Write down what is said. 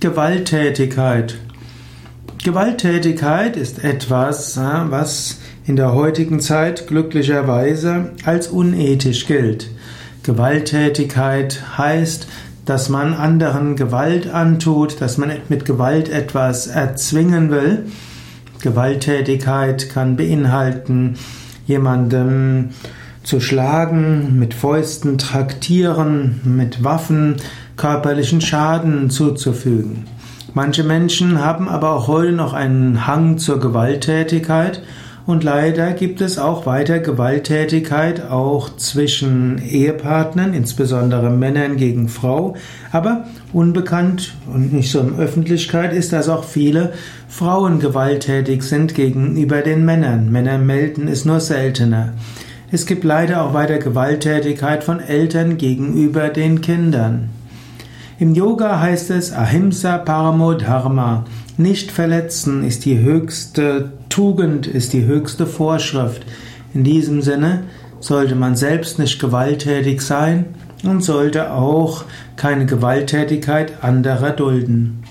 Gewalttätigkeit. Gewalttätigkeit ist etwas, was in der heutigen Zeit glücklicherweise als unethisch gilt. Gewalttätigkeit heißt, dass man anderen Gewalt antut, dass man mit Gewalt etwas erzwingen will. Gewalttätigkeit kann beinhalten, jemandem zu schlagen, mit Fäusten traktieren, mit Waffen körperlichen Schaden zuzufügen. Manche Menschen haben aber auch heute noch einen Hang zur Gewalttätigkeit und leider gibt es auch weiter Gewalttätigkeit auch zwischen Ehepartnern, insbesondere Männern gegen Frau. Aber unbekannt und nicht so in Öffentlichkeit ist, dass auch viele Frauen gewalttätig sind gegenüber den Männern. Männer melden es nur seltener. Es gibt leider auch weiter Gewalttätigkeit von Eltern gegenüber den Kindern. Im Yoga heißt es Ahimsa Paramo Dharma. Nicht verletzen ist die höchste Tugend, ist die höchste Vorschrift. In diesem Sinne sollte man selbst nicht gewalttätig sein und sollte auch keine Gewalttätigkeit anderer dulden.